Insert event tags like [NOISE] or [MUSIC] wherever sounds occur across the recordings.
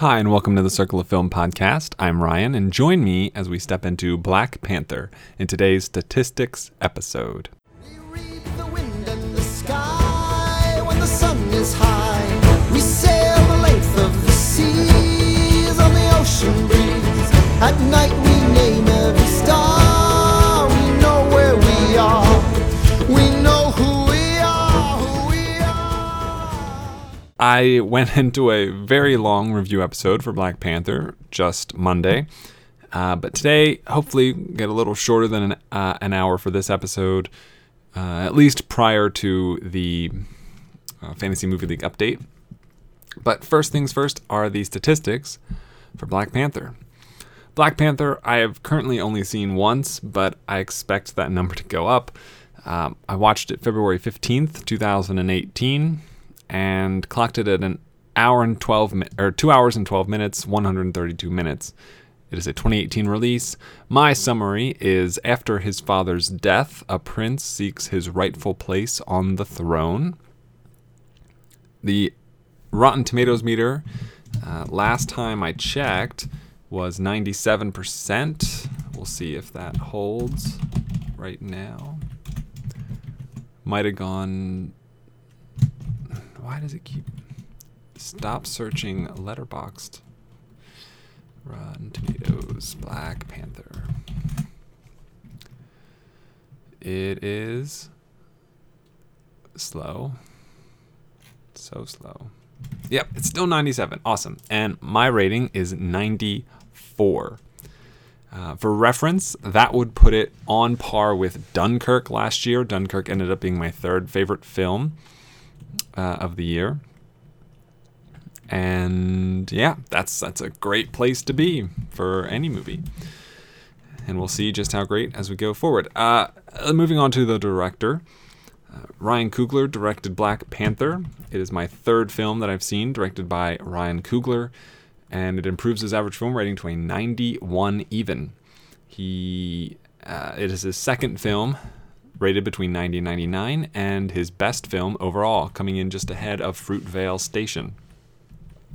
Hi, and welcome to the Circle of Film podcast. I'm Ryan, and join me as we step into Black Panther in today's statistics episode. We read the wind and the sky when the sun is high. We sail the length of the seas on the ocean breeze. At night we name every star. I went [LAUGHS] into a very long review episode for Black Panther just Monday, uh, but today, hopefully, get a little shorter than an, uh, an hour for this episode, uh, at least prior to the uh, Fantasy Movie League update. But first things first are the statistics for Black Panther. Black Panther, I have currently only seen once, but I expect that number to go up. Um, I watched it February 15th, 2018, and clocked it at an hour and 12 mi- or 2 hours and 12 minutes, 132 minutes. It is a 2018 release. My summary is after his father's death, a prince seeks his rightful place on the throne. The Rotten Tomatoes meter, uh, last time I checked, was 97%. We'll see if that holds right now. Might have gone. Why does it keep. Stop searching Letterboxd. Rotten Tomatoes, Black Panther. It is slow. So slow. Yep, it's still 97. Awesome. And my rating is 94. Uh, for reference, that would put it on par with Dunkirk last year. Dunkirk ended up being my third favorite film uh, of the year. And yeah, that's that's a great place to be for any movie. And we'll see just how great as we go forward. Uh, uh, moving on to the director. Uh, Ryan Coogler directed Black Panther. It is my third film that I've seen, directed by Ryan Coogler, and it improves his average film rating to a 91 even. He, uh, it is his second film, rated between 90 and 99, and his best film overall, coming in just ahead of Fruitvale Station.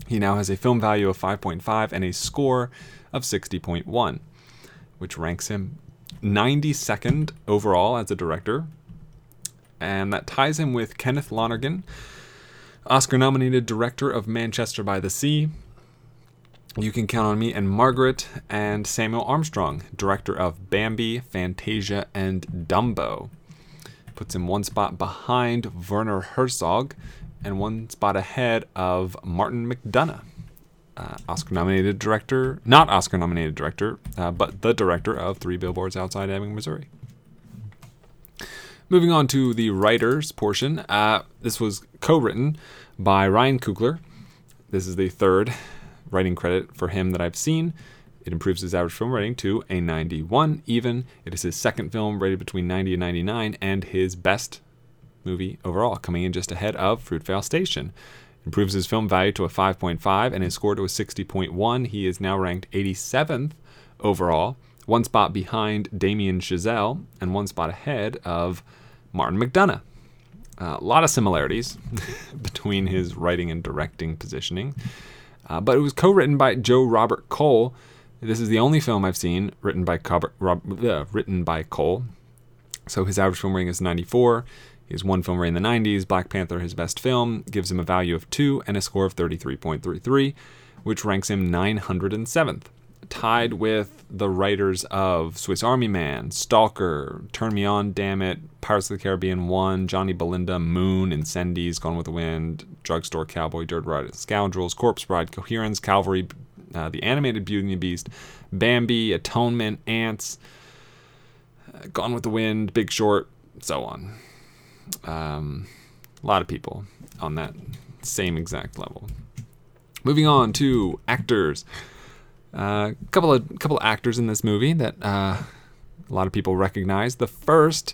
He now has a film value of 5.5 and a score of 60.1, which ranks him 92nd overall as a director, and that ties him with Kenneth Lonergan, Oscar nominated director of Manchester by the Sea. You Can Count on Me and Margaret, and Samuel Armstrong, director of Bambi, Fantasia, and Dumbo. Puts him one spot behind Werner Herzog and one spot ahead of Martin McDonagh. Uh, Oscar nominated director, not Oscar nominated director, uh, but the director of Three Billboards Outside Ebbing, Missouri. Moving on to the writers portion, uh, this was co written by Ryan Coogler. This is the third writing credit for him that I've seen. It improves his average film rating to a 91 even. It is his second film rated between 90 and 99 and his best movie overall, coming in just ahead of Fruitvale Station. Improves his film value to a 5.5 and his score to a 60.1. He is now ranked 87th overall, one spot behind Damien Chazelle and one spot ahead of Martin McDonagh. Uh, a lot of similarities [LAUGHS] between his writing and directing positioning. Uh, but it was co-written by Joe Robert Cole. This is the only film I've seen written by Rob, uh, written by Cole. So his average film rating is 94. He has one film rating in the 90s. Black Panther, his best film, gives him a value of 2 and a score of 33.33, which ranks him 907th. Tied with the writers of Swiss Army Man, Stalker, Turn Me On, Damn It, Pirates of the Caribbean 1, Johnny Belinda, Moon, Incendies, Gone with the Wind, Drugstore Cowboy, Dirt Ride, Scoundrels, Corpse Bride, Coherence, Calvary, uh, The Animated Beauty and the Beast, Bambi, Atonement, Ants, uh, Gone with the Wind, Big Short, so on. Um, a lot of people on that same exact level. Moving on to actors. A uh, couple of couple actors in this movie that uh, a lot of people recognize. The first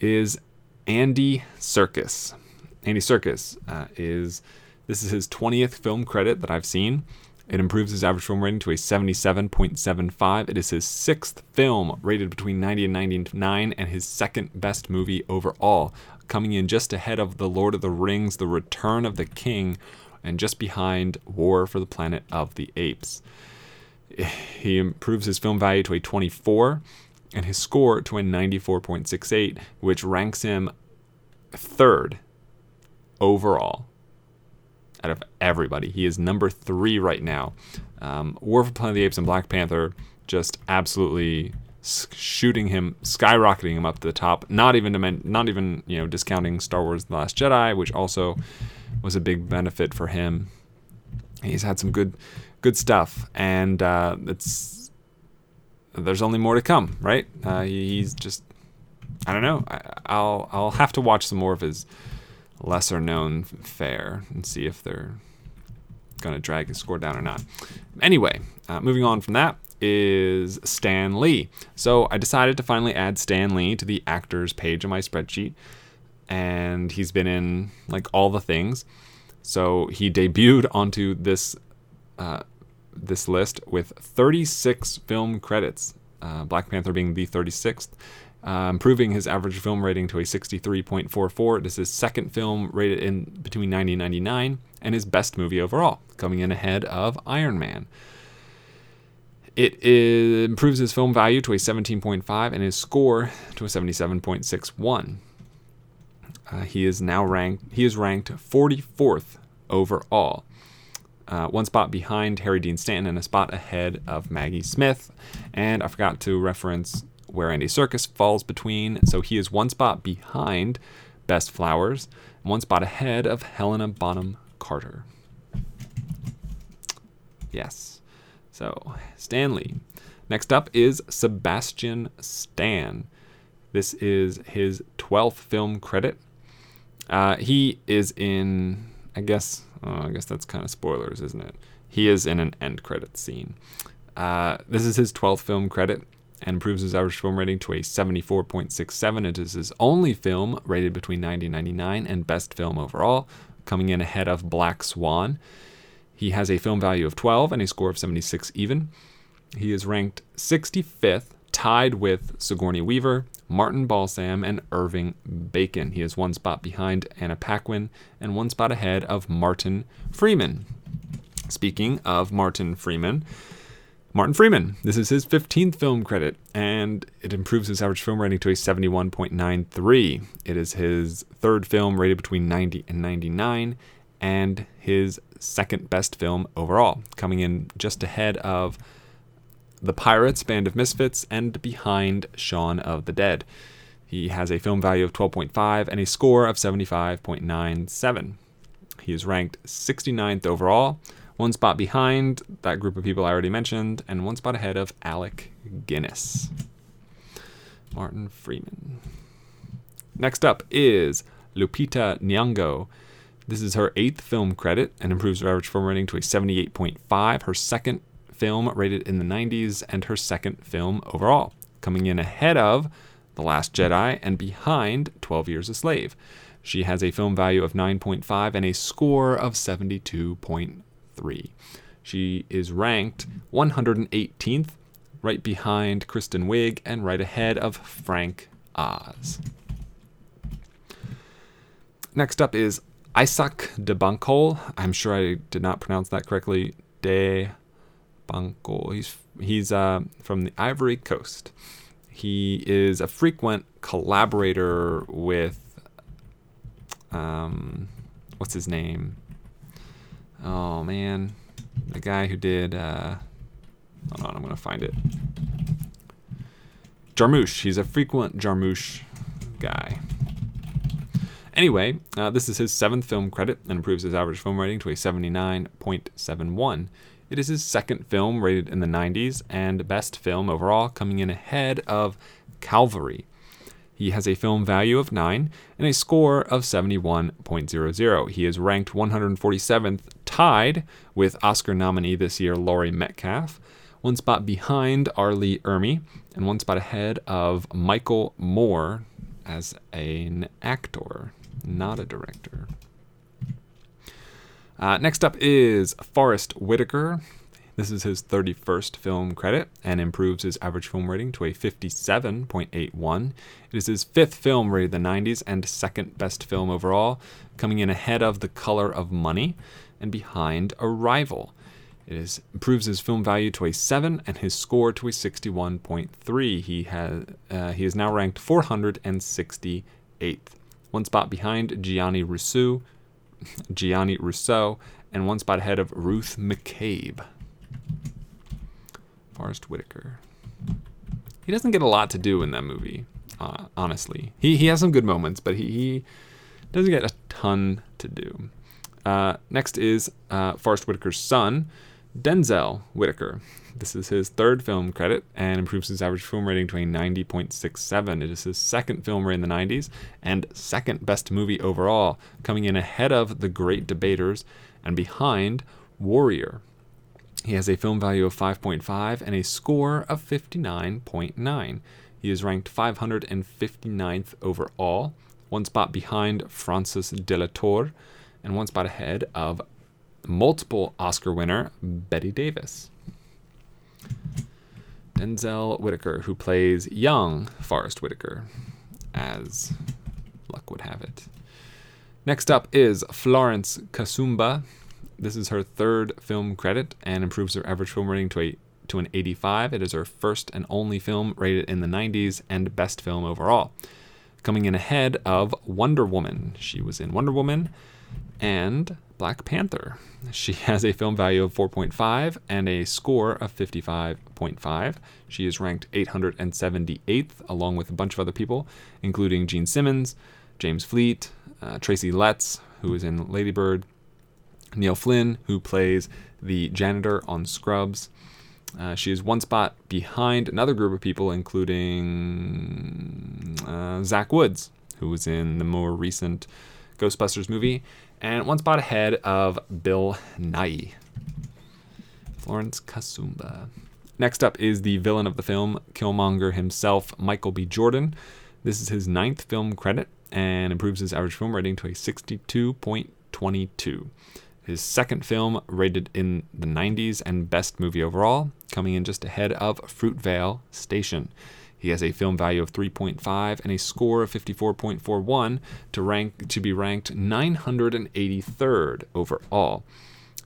is Andy Serkis. Andy Serkis uh, is this is his 20th film credit that I've seen. It improves his average film rating to a 77.75. It is his sixth film rated between 90 and 99 and his second best movie overall, coming in just ahead of The Lord of the Rings, The Return of the King, and just behind War for the Planet of the Apes. [SIGHS] He improves his film value to a 24 and his score to a 94.68, which ranks him third overall out of everybody. He is number three right now. Um, War for Planet of the Apes and Black Panther just absolutely shooting him, skyrocketing him up to the top. Not even men- not even you know discounting Star Wars: The Last Jedi, which also was a big benefit for him. He's had some good good stuff, and uh, it's there's only more to come, right? Uh, he's just I don't know. I, will I'll have to watch some more of his lesser known fare and see if they're to drag his score down or not. Anyway, uh, moving on from that is Stan Lee. So I decided to finally add Stan Lee to the actors page of my spreadsheet, and he's been in like all the things. So he debuted onto this uh, this list with 36 film credits, uh, Black Panther being the 36th, uh, improving his average film rating to a 63.44. It is second film rated in between 90 and 99, and his best movie overall, coming in ahead of Iron Man. It is, improves his film value to a 17.5 and his score to a 77.61. Uh, he is now ranked. He is ranked 44th overall uh, one spot behind Harry Dean Stanton and a spot ahead of Maggie Smith. And I forgot to reference where Andy Serkis falls between. So he is one spot behind Bess Flowers, one spot ahead of Helena Bonham Carter. Yes. So, Stan Lee. Next up is Sebastian Stan. This is his 12th film credit. Uh, he is in, I guess, Oh, I guess that's kind of spoilers, isn't it? He is in an end credit scene. Uh, this is his 12th film credit and improves his average film rating to a 74.67. It is his only film rated between 90 and 99 and best film overall, coming in ahead of Black Swan. He has a film value of 12 and a score of 76 even. He is ranked 65th, tied with Sigourney Weaver, Martin Balsam, and Irving Bacon. He is one spot behind Anna Paquin and one spot ahead of Martin Freeman. Speaking of Martin Freeman, Martin Freeman. This is his 15th film credit, and it improves his average film rating to a 71.93. It is his third film rated between 90 and 99, and his second best film overall, coming in just ahead of the Pirates, Band of Misfits, and behind Shaun of the Dead. He has a film value of 12.5 and a score of 75.97. He is ranked 69th overall, one spot behind that group of people I already mentioned, and one spot ahead of Alec Guinness. Martin Freeman. Next up is Lupita Nyong'o. This is her eighth film credit and improves her average film rating to a 78.5. Her second film rated in the 90s and her second film overall, coming in ahead of The Last Jedi and behind 12 Years a Slave. She has a film value of 9.5 and a score of 72.3. She is ranked 118th, right behind Kristen Wiig and right ahead of Frank Oz. Next up is Isaac de Bancoul. I'm sure I did not pronounce that correctly. De Banco. He's he's uh, from the Ivory Coast. He is a frequent collaborator with um, what's his name? Oh man, the guy who did. Uh, hold on, I'm gonna find it. Jarmusch. He's a frequent Jarmusch guy. Anyway, uh, this is his seventh film credit and improves his average film rating to a 79.71. It is his second film rated in the 90s and best film overall, coming in ahead of Calvary. He has a film value of 9 and a score of 71.00. He is ranked 147th, tied with Oscar nominee this year Laurie Metcalf, one spot behind R. Lee Ermey, and one spot ahead of Michael Moore as an actor, not a director. Uh, next up is Forest Whitaker. This is his 31st film credit and improves his average film rating to a 57.81. It is his fifth film rated the 90s and second best film overall, coming in ahead of The Color of Money. and behind Arrival. It is, improves his film value to a 7 and his score to a 61.3. He, has, uh, he is now ranked 468th, one spot behind Gianni Rousseau, Gianni Rousseau, and one spot ahead of Ruth McCabe. Forest Whitaker. He doesn't get a lot to do in that movie, uh, honestly. He, he has some good moments, but he, he doesn't get a ton to do. Uh, next is uh, Forest Whitaker's son, Denzel Whitaker. This is his third film credit and improves his average film rating to a 90.67. It is his second film rating in the 90s and second best movie overall, coming in ahead of The Great Debaters and behind Warrior. He has a film value of 5.5 and a score of 59.9. He is ranked 559th overall, one spot behind Frances de la Tour, and one spot ahead of multiple Oscar winner Bette Davis. Denzel Whitaker, who plays young Forest Whitaker, as luck would have it. Next up is Florence Kasumba. This is her third film credit and improves her average film rating to a to an 85. It is her first and only film rated in the 90s and best film overall. Coming in ahead of Wonder Woman. She was in Wonder Woman and Black Panther. She [LAUGHS] has a film value of 4.5 and a score of 55.5. She is ranked 878th, along with a bunch of other people, including Gene Simmons, James Fleet, uh, Tracy Letts, who is in Ladybird, Neil Flynn, who plays the janitor on Scrubs. Uh, she is one spot behind another group of people, including uh, Zach Woods, who was in the more recent Ghostbusters movie, and one spot ahead of Bill Nighy. Florence Kasumba. Next up is the villain of the film, Killmonger himself, Michael B. Jordan. This is his ninth film credit and improves his average film rating to a 62.22. His second film, rated in the 90s and best movie overall, coming in just ahead of Fruitvale Station. He has a film value of 3.5 and a score of 54.41 to rank to be ranked 983rd overall.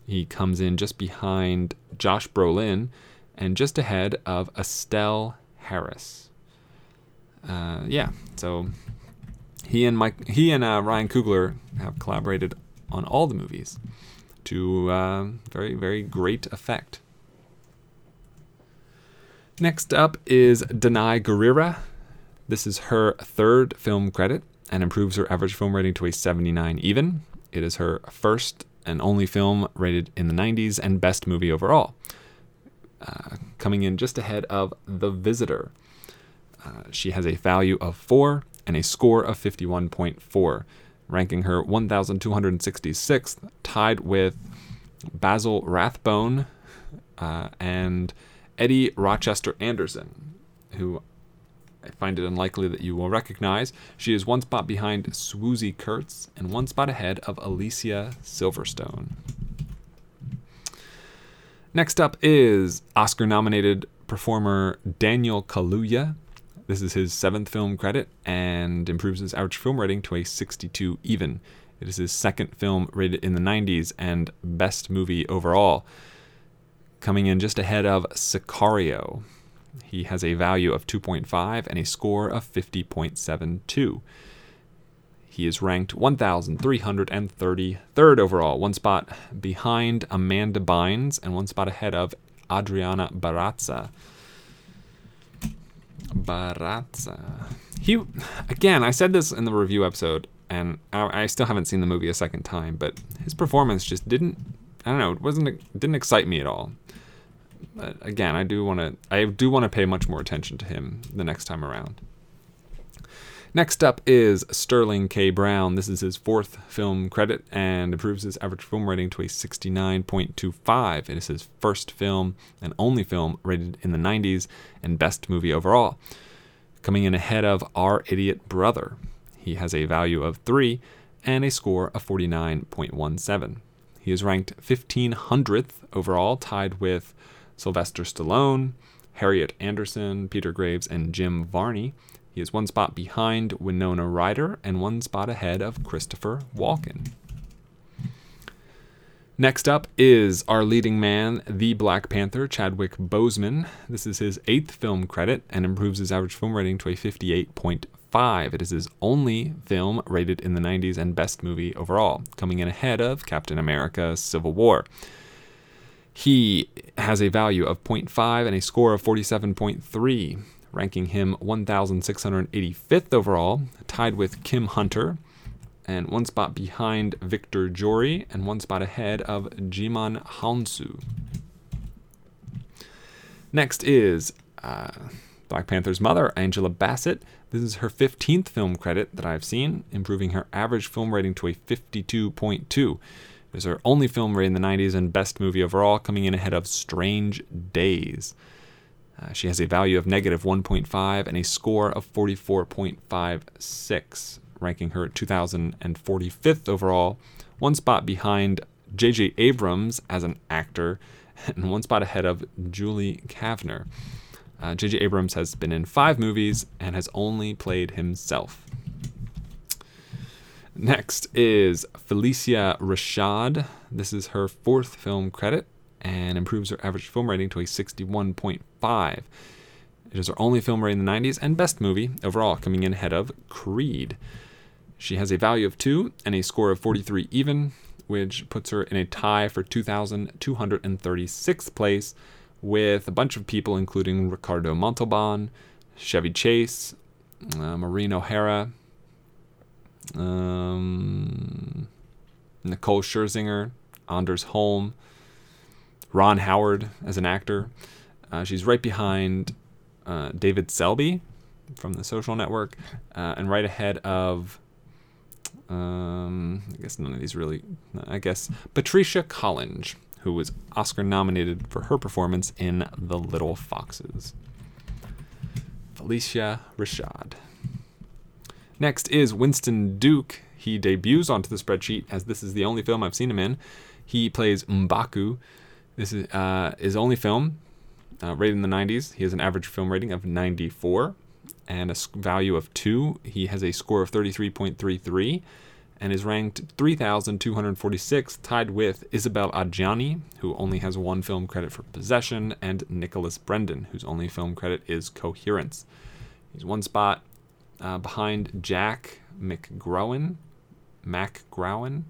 He comes in just behind Josh Brolin and just ahead of Estelle Harris. Uh, yeah, so he and Mike, he and uh, Ryan Coogler have collaborated on all the movies to uh, very very great effect. Next up is Danai Gurira. This is her third film credit and improves her average film rating to a 79 even. It is her first and only film rated in the 90s and best movie overall. Uh, coming in just ahead of The Visitor. Uh, she has a value of 4 and a score of 51.4, ranking her 1,266th, tied with Basil Rathbone uh, and Eddie Rochester Anderson, who I find it unlikely that you will recognize. She is one spot behind Swoosie Kurtz and one spot ahead of Alicia Silverstone. Next up is Oscar nominated performer Daniel Kaluuya. This is his seventh film credit and improves his average film rating to a 62 even. It is his second film rated in the 90s and best movie overall coming in just ahead of Sicario. He has a value of 2.5 and a score of 50.72. He is ranked 1,333rd overall, one spot behind Amanda Bynes and one spot ahead of Adriana Barraza. Barraza. He, again, I said this in the review episode, and I, I still haven't seen the movie a second time, but his performance just didn't, I don't know, it wasn't, it didn't excite me at all. But again, I do want to I do want to pay much more attention to him the next time around. Next up is Sterling K. Brown. This is his fourth film credit and improves his average film rating to a 69.25. It is his first film and only film rated in the 90s and best movie overall. Coming in ahead of Our Idiot Brother. He has a value of 3 and a score of 49.17. He is ranked 1500th overall, tied with Sylvester Stallone, Harriet Andersson, Peter Graves, and Jim Varney. He is one spot behind Winona Ryder and one spot ahead of Christopher Walken. Next up is our leading man, the Black Panther, Chadwick Boseman. This is his eighth film credit and improves his average film rating to a 58.5. It is his only film rated in the 90s and best movie overall, coming in ahead of Captain America Civil War. He has a value of 0.5 and a score of 47.3, ranking him 1,685th overall, tied with Kim Hunter, and one spot behind Victor Jory, and one spot ahead of Djimon Hounsou. Next is uh, Black Panther's mother, Angela Bassett. This is her 15th film credit that I've seen, improving her average film rating to a 52.2. It is her only film rated in the 90s and best movie overall, coming in ahead of Strange Days. Uh, she has a value of negative 1.5 and a score of 44.56 ranking her 2045th overall, one spot behind J.J. Abrams as an actor, [LAUGHS] and one spot ahead of Julie Kavner. J.J. Uh, Abrams has been in five movies and has only played himself. Next is Phylicia Rashad. This is her fourth film credit and improves her average film rating to a 61.5. It is her only film rating in the 90s and best movie overall, coming in ahead of Creed. She has a value of 2 and a score of 43 even, which puts her in a tie for 2,236th place with a bunch of people, including Ricardo Montalban, Chevy Chase, uh, Maureen O'Hara, um, Nicole Scherzinger, Anders Holm, Ron Howard as an actor. Uh, she's right behind uh, David Selby from The Social Network, uh, and right ahead of um, I guess none of these really. I guess Patricia Collinge, who was Oscar nominated for her performance in The Little Foxes. Phylicia Rashad. Next is Winston Duke. He debuts onto the spreadsheet as this is the only film I've seen him in. He plays Mbaku. This is uh, his only film, uh, rated in the 90s. He has an average film rating of 94 and a value of 2. He has a score of 33.33 and is ranked 3,246, tied with Isabelle Adjani, who only has one film credit for Possession, and Nicholas Brendon, whose only film credit is Coherence. He's one spot uh, behind Jack McGrowan, Mac Growen,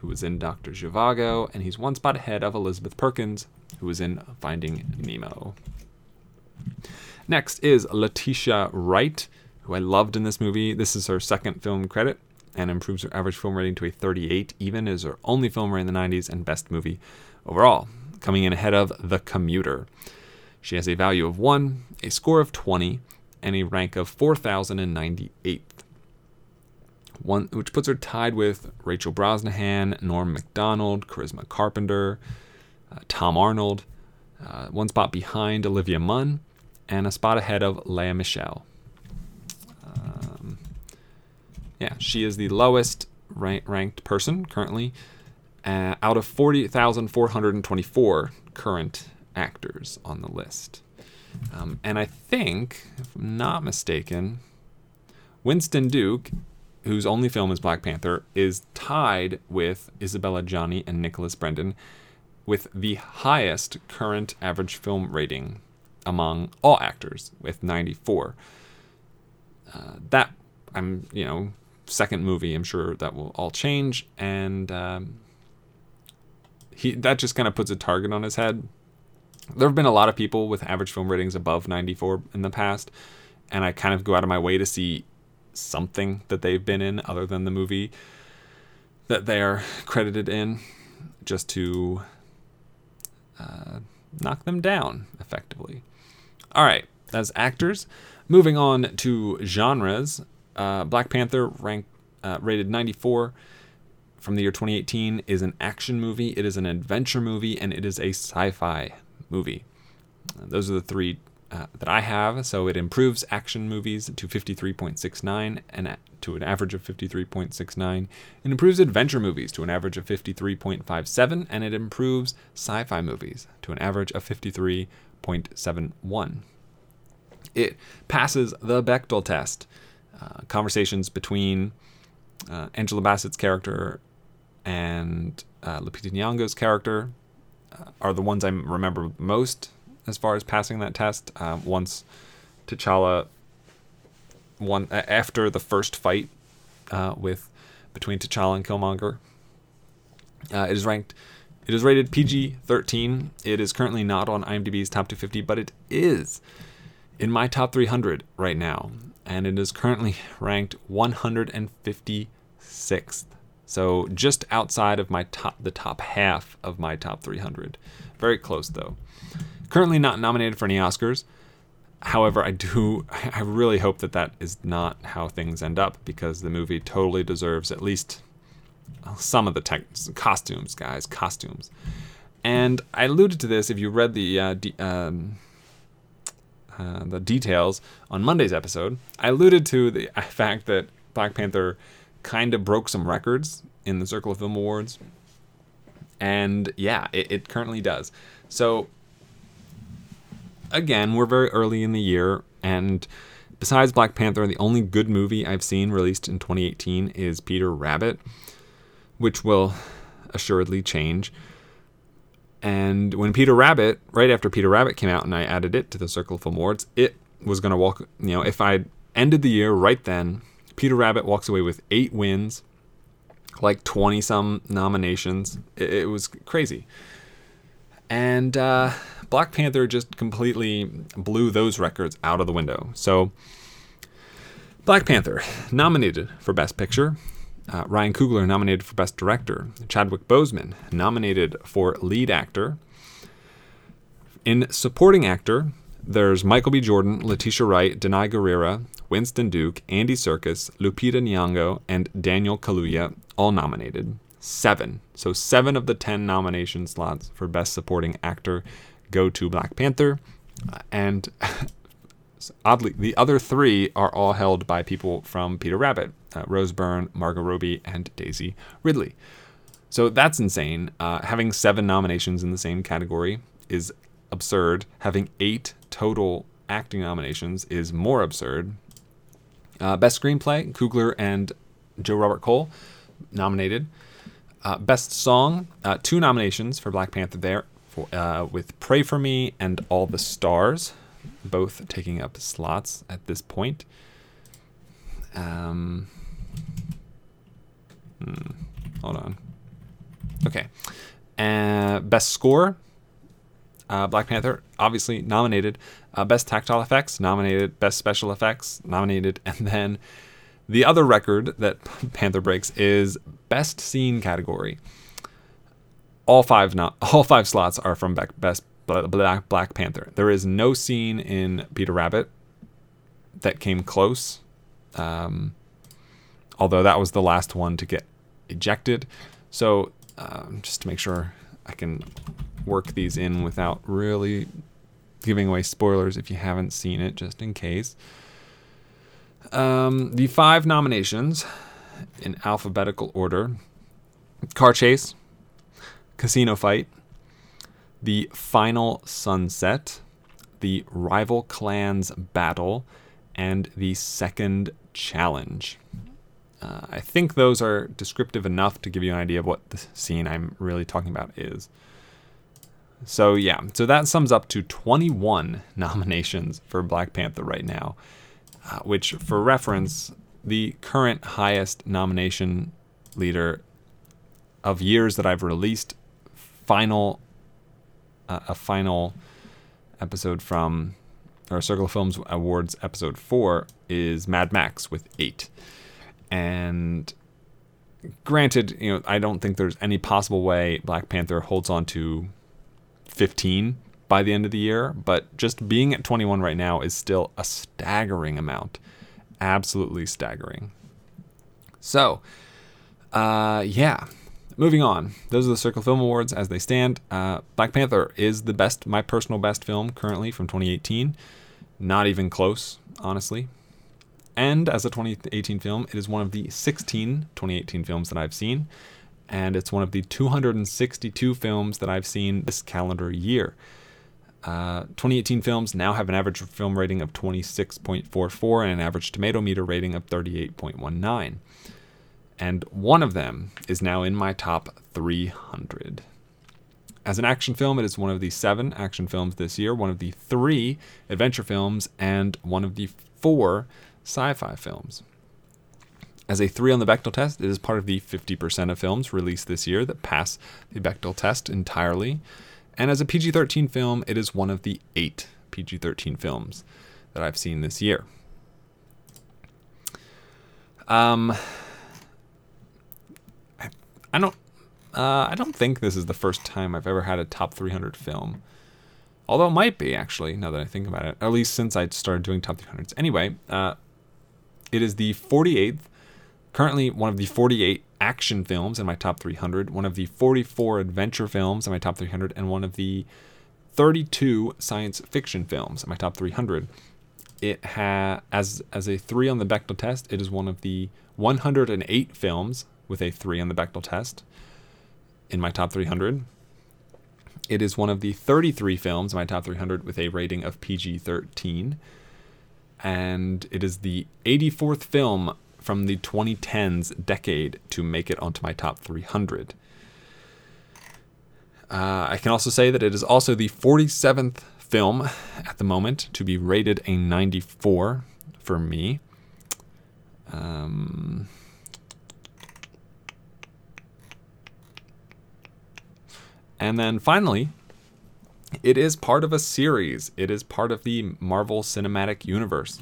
who was in Dr. Zhivago, and he's one spot ahead of Elizabeth Perkins, who was in Finding Nemo. Next is Letitia Wright, who I loved in this movie. This is her second film credit and improves her average film rating to a 38, even as her only film rating in the 90s and best movie overall, coming in ahead of The Commuter. She has a value of 1, a score of 20, and a rank of 4,098th. One, which puts her tied with Rachel Brosnahan, Norm Macdonald, Charisma Carpenter, uh, Tom Arnold, uh, one spot behind Olivia Munn, and a spot ahead of Lea Michele. Um, yeah, she is the lowest rank- ranked person currently uh, out of 40,424 current actors on the list. Um, and I think, if I'm not mistaken, Winston Duke, whose only film is Black Panther, is tied with Isabelle Adjani and Nicholas Brendon with the highest current average film rating among all actors with 94. Uh, that I'm, you know, second movie. I'm sure that will all change, and um, he that just kind of puts a target on his head. There have been a lot of people with average film ratings above 94 in the past, and I kind of go out of my way to see something that they've been in other than the movie that they are credited in, just to uh, knock them down effectively. All right, as actors. Moving on to genres, uh, Black Panther, ranked uh, rated 94 from the year 2018, is an action movie. It is an adventure movie, and it is a sci-fi movie. Uh, those are the three uh, that I have. So it improves action movies to 53.69 and to an average of 53.69. It improves adventure movies to an average of 53.57, and it improves sci-fi movies to an average of 53.71. It passes the Bechdel test. Uh, conversations between uh, Angela Bassett's character and uh, Lupita Nyong'o's character uh, are the ones I remember most as far as passing that test. Um, once T'Challa, one after the first fight uh, with between T'Challa and Killmonger, uh, it is ranked. It is rated PG-13. It is currently not on IMDb's top 250, but it is in my top 300 right now, and it is currently ranked 156th. So just outside of my top, the top half of my top 300. Very close though. Currently not nominated for any Oscars. However, I do, [LAUGHS] I really hope that that is not how things end up because the movie totally deserves at least some of the tech, costumes, guys, costumes. And I alluded to this if you read the uh, um, uh, the details on Monday's episode. I alluded to the [LAUGHS] fact that Black Panther kind of broke some records in the Circle of Film Awards, and yeah, it, it currently does. So again, we're very early in the year, and besides Black Panther, the only good movie I've seen released in 2018 is Peter Rabbit which will assuredly change. And when Peter Rabbit, right after Peter Rabbit came out and I added it to the Circle of Awards, it was going to walk, you know, if I ended the year right then, Peter Rabbit walks away with eight wins, like 20 some nominations. It, it, was crazy. And uh, Black Panther just completely blew those records out of the window. So, Black Panther, nominated for Best Picture, uh, Ryan Coogler nominated for Best Director. Chadwick Boseman nominated for Lead Actor. In Supporting Actor, there's Michael B. Jordan, Letitia Wright, Danai Gurira, Winston Duke, Andy Serkis, Lupita Nyong'o, and Daniel Kaluuya, all nominated. Seven. So seven of the ten nomination slots for Best Supporting Actor go to Black Panther. Uh, and [LAUGHS] oddly, the other three are all held by people from Peter Rabbit uh, Rose Byrne, Margot Robbie, and Daisy Ridley. So that's insane. Uh, having seven nominations in the same category is absurd. Having eight total acting nominations is more absurd. Uh, best screenplay, Coogler and Joe Robert Cole nominated. Uh, best song, uh, two nominations for Black Panther there, for, uh, with "Pray for Me" and "All the Stars," both taking up slots at this point. Um, Hmm, hold on. Okay. Uh, best score. Uh, Black Panther, obviously nominated. Uh, best tactile effects, nominated. Best special effects, nominated. [LAUGHS] And then the other record that [LAUGHS] Panther breaks is best scene category. All five not [LAUGHS] all five slots are from best Black Black Panther. There is no scene in Peter Rabbit that came close. Um, although that was the last one to get ejected. So um, just to make sure I can work these in without really giving away spoilers if you haven't seen it, just in case. Um, the five nominations in alphabetical order Car Chase, Casino Fight, The Final Sunset, The Rival Clans Battle, and The Second Challenge. Uh, I think those are descriptive enough to give you an idea of what the scene I'm really talking about is. So, yeah, so that sums up to 21 [LAUGHS] nominations for Black Panther right now, uh, which, for reference, the current highest nomination leader of years that I've released final uh, a final episode from our Circle of Films Awards episode 4 is Mad Max with 8. And granted, you know, I don't think there's any possible way Black Panther holds on to 15 by the end of the year, but just being at 21 right now is still a staggering amount. Absolutely staggering. So, uh, yeah, moving on. Those are the Circle Film Awards as they stand. Uh, Black Panther is the best, my personal best film currently from 2018. Not even close, honestly. And as a 2018 film, it is one of the 16 2018 films that I've seen, and it's one of the 262 films that I've seen this calendar year. Uh, 2018 films now have an average film rating of 26.44 and an average tomato meter rating of 38.19. and one of them is now in my top 300. As an action film, it is one of the seven action films this year, one of the three adventure films, and one of the four sci fi films. As a 3 on the Bechdel test, it is part of the 50% of films released this year that pass the Bechdel test entirely. And as a PG 13 film, it is one of the eight PG 13 films that I've seen this year. Um, I, don't, uh, I don't think this is the first time I've ever had a top 300 film. Although it might be actually, now that I think about it, at least since I started doing top 300s. Anyway, uh, it is the 48th, currently one of the 48 action films in my top 300, one of the 44 adventure films in my top 300, and one of the 32 science fiction films in my top 300 it ha as as a three on the Bechdel test. It is one of the 108 films with a three on the Bechdel test in my top 300. It is one of the 33 films in my top 300 with a rating of PG-13, and it is the 84th film from the 2010s decade to make it onto my top 300. Uh, I can also say that it is also the 47th film at the moment to be rated a 94 for me. Um, and then finally, it is part of a series. It is part of the Marvel Cinematic Universe.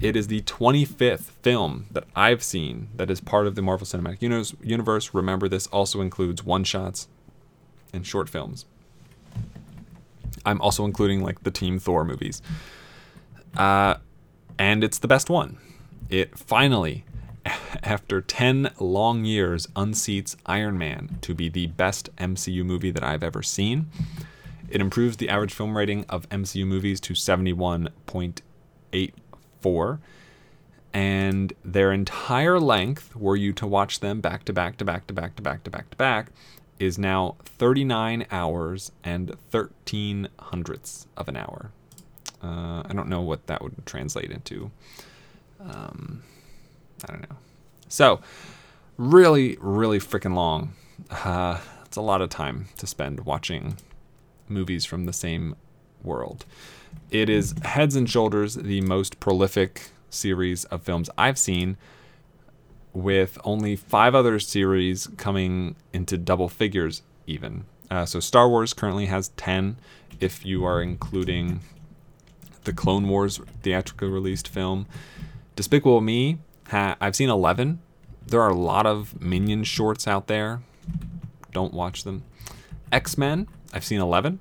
It is the 25th film that I've seen that is part of the Marvel Cinematic Universe. Remember, this also includes one shots and short films. I'm also including like the Team Thor movies. Uh, and it's the best one. It finally, [LAUGHS] after 10 long years, unseats Iron Man to be the best MCU movie that I've ever seen. It improves the average film rating of MCU movies to 71.84. And their entire length, were you to watch them back to back to back to back to back to back to back, is now 39 hours and 13 hundredths of an hour. Uh, I don't know what that would translate into. Um, I don't know. So, really, really freaking long. Uh, it's a lot of time to spend watching movies from the same world. It is heads and shoulders the most prolific series of films I've seen with only five other series coming into double figures even. Uh, so Star Wars currently has 10 if you are including the Clone Wars theatrically released film. Despicable Me, ha- I've seen 11. There are a lot of Minion shorts out there. Don't watch them. X Men, I've seen 11.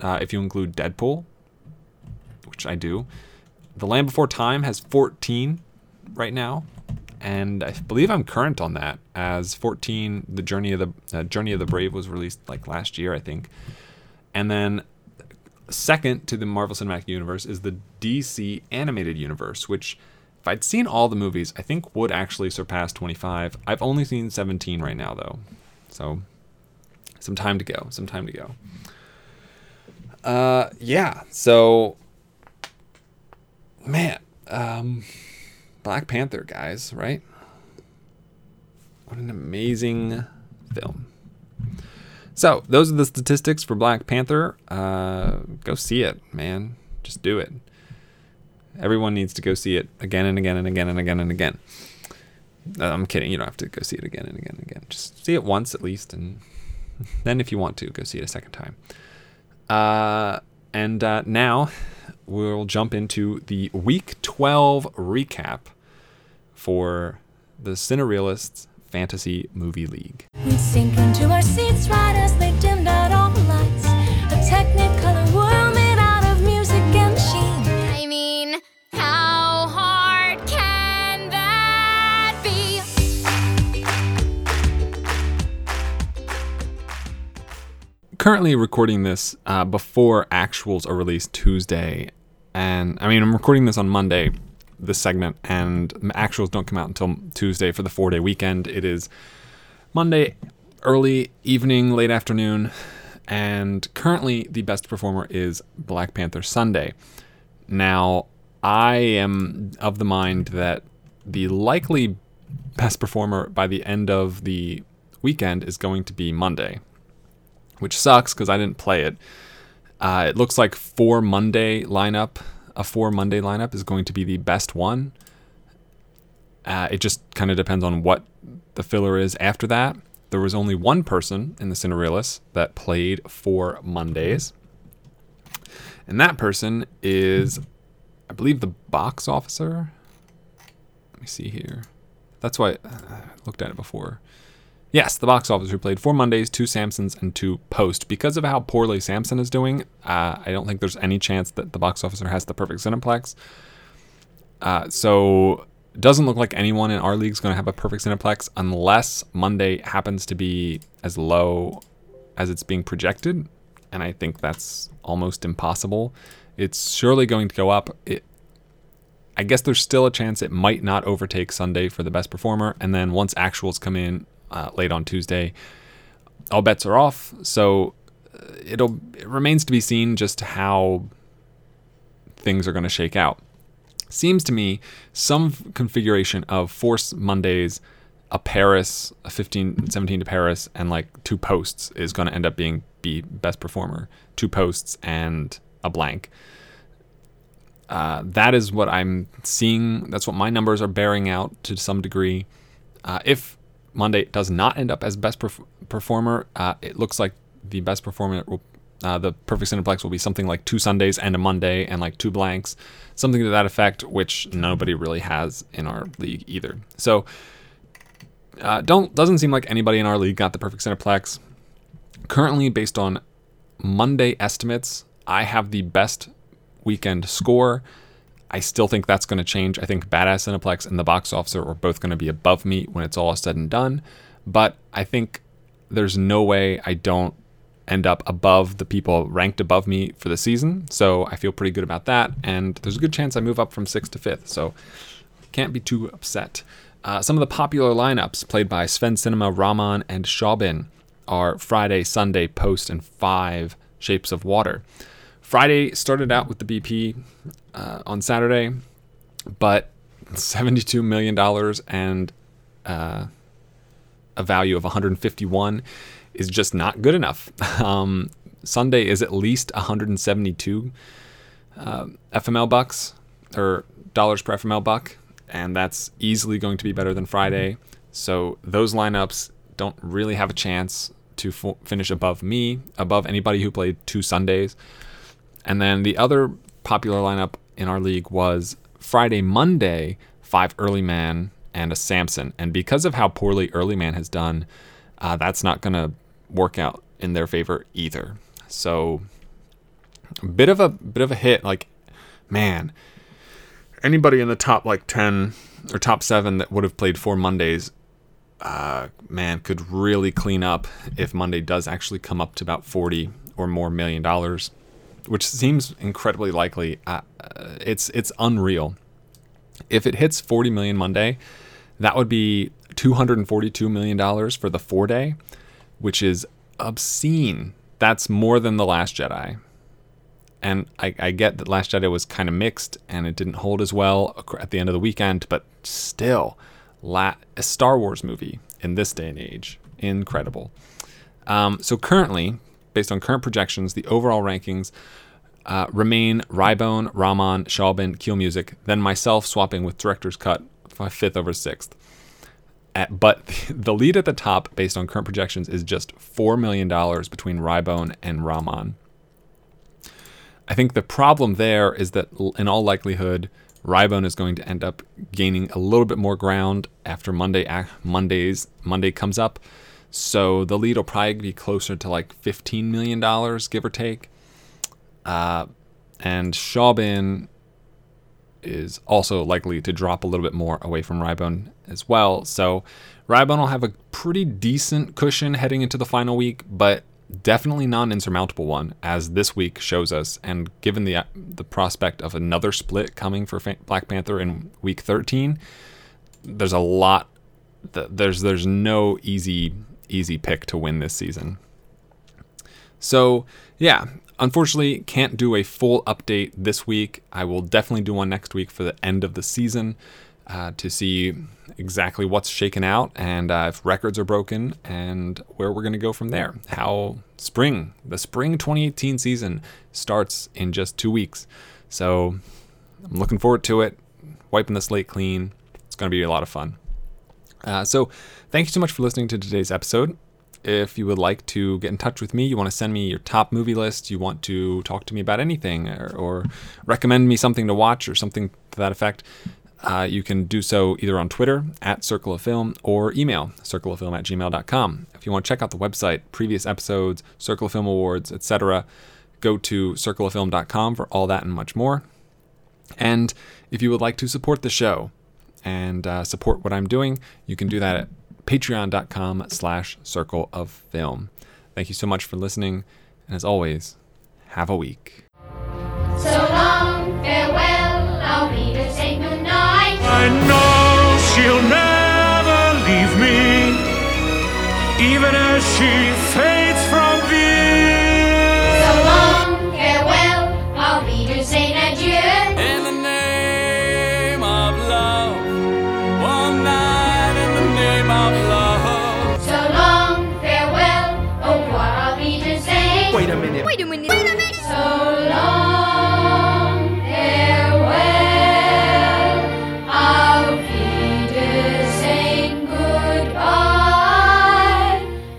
Uh, if you include Deadpool, which I do. The Land Before Time has 14 right now and I believe I'm current on that as 14. The Journey of the uh, Journey of the Brave was released like last year, I think, and then second to the Marvel Cinematic Universe is the DC animated universe, which if I'd seen all the movies, I think would actually surpass 25. I've only seen 17 right now though, so some time to go. Some time to go. Uh, yeah. So, man, um Black Panther, guys, right? What an amazing film. So, those are the statistics for Black Panther. Uh, go see it, man. Just do it. Everyone needs to go see it again and again and again and again and again. Uh, I'm kidding. You don't have to go see it again and again and again. Just see it once at least, and [LAUGHS] then if you want to, go see it a second time. Uh, and uh, now we'll jump into the Week 12 recap for the Cinerealists Fantasy Movie League. Currently recording this uh, before actuals are released Tuesday. And I mean, I'm recording this on Monday, this segment, and actuals don't come out until Tuesday for the four day weekend. It is Monday, early evening, late afternoon, and currently the best performer is Black Panther Sunday. Now, I am of the mind that the likely best performer by the end of the weekend is going to be Monday, which sucks because I didn't play it. Uh, it looks like four Monday lineup, a four Monday lineup is going to be the best one. Uh, it just kind of depends on what the filler is after that. There was only one person in the Cinderillas that played four Mondays. And that person is, I believe, the box officer. Let me see here. That's why I looked at it before. Yes, the box office who played four Mondays, two Samsons, and two Post. Because of how poorly Samson is doing, uh, I don't think there's any chance that the box officer has the perfect Cineplex. Uh, so doesn't look like anyone in our league is going to have a perfect Cineplex unless Monday happens to be as low as it's being projected. And I think that's almost impossible. It's surely going to go up. It, I guess there's still a chance it might not overtake Sunday for the best performer. And then once actuals come in, uh, late on Tuesday. All bets are off, so uh, it'll it remains to be seen just how things are going to shake out. Seems to me some configuration of Force Mondays, a Paris, a 15, 17 to Paris, and like two posts is going to end up being be best performer. Two posts and a blank. Uh, that is what I'm seeing. That's what my numbers are bearing out to some degree. Uh, if Monday does not end up as best perf- performer, uh, it looks like the best performer, will, uh, the perfect cineplex will be something like two Sundays and a Monday and like two blanks, something to that effect, which nobody really has in our league either. So uh, don't doesn't seem like anybody in our league got the perfect cineplex. Currently, based on Monday estimates, I have the best weekend score. I still think that's going to change. I think Badass Cineplex and the box officer are both going to be above me when it's all said and done. But I think there's no way I don't end up above the people ranked above me for the season. So I feel pretty good about that. And there's a good chance I move up from sixth to fifth. So can't be too upset. Uh, some of the popular lineups played by Sven Cinema, Rahman, and Schaubin are Friday, Sunday, Post, and Five Shapes of Water. Friday started out with the BP uh, on Saturday, but $72 million and uh, a value of 151 is just not good enough. [LAUGHS] Um, Sunday is at least 172 uh, FML bucks or dollars per FML buck, and that's easily going to be better than Friday. So those lineups don't really have a chance to f- finish above me, above anybody who played two Sundays. And then the other popular lineup in our league was Friday, Monday, five early man and a Samson. And because of how poorly early man has done, uh, that's not going to work out in their favor either. So, a bit of a bit of a hit. Like, man, anybody in the top like ten or top seven that would have played four Mondays, uh, man, could really clean up if Monday does actually come up to about forty or more million dollars which seems incredibly likely. Uh, it's it's unreal. If it hits 40 million Monday, that would be 242 million dollars for the four day, which is obscene. That's more than the Last Jedi. And I, I get that Last Jedi was kind of mixed and it didn't hold as well at the end of the weekend, but still, la- a Star Wars movie in this day and age, incredible. Um, so currently, based on current projections, the overall rankings uh, remain Rybone, Rahman, Schaubin, Keel Music, then myself swapping with Director's Cut, fifth over sixth. At, but [LAUGHS] the lead at the top, based on current projections, is just $4 million between Rybone and Rahman. I think the problem there is that, in all likelihood, Rybone is going to end up gaining a little bit more ground after Monday Monday's Monday comes up. So the lead will probably be closer to like $15 million, give or take. Uh, and Schaubin is also likely to drop a little bit more away from Rybone as well. So Rybone will have a pretty decent cushion heading into the final week, but definitely not an insurmountable one, as this week shows us. And given the the prospect of another split coming for Black Panther in week 13, there's a lot. There's there's no easy easy pick to win this season. So, yeah, unfortunately, can't do a full update this week. I will definitely do one next week for the end of the season. uh, to see exactly what's shaken out and uh, if records are broken and where we're going to go from there. How spring, the spring 2018 season starts in just two weeks. So I'm looking forward to it, wiping the slate clean. It's going to be a lot of fun. Uh, so, thank you so much for listening to today's episode. If you would like to get in touch with me, you want to send me your top movie list, you want to talk to me about anything, or, or recommend me something to watch or something to that effect, uh, you can do so either on Twitter at Circle of Film or email circleoffilm at gmail.com. If you want to check out the website, previous episodes, Circle of Film Awards, etc., go to circleoffilm.com for all that and much more. And if you would like to support the show and uh, support what I'm doing, you can do that at patreon.com slash circle of film. Thank you so much for listening. And as always, have a week. So long, farewell, I'll be to say goodnight. I know she'll never leave me, even as she fades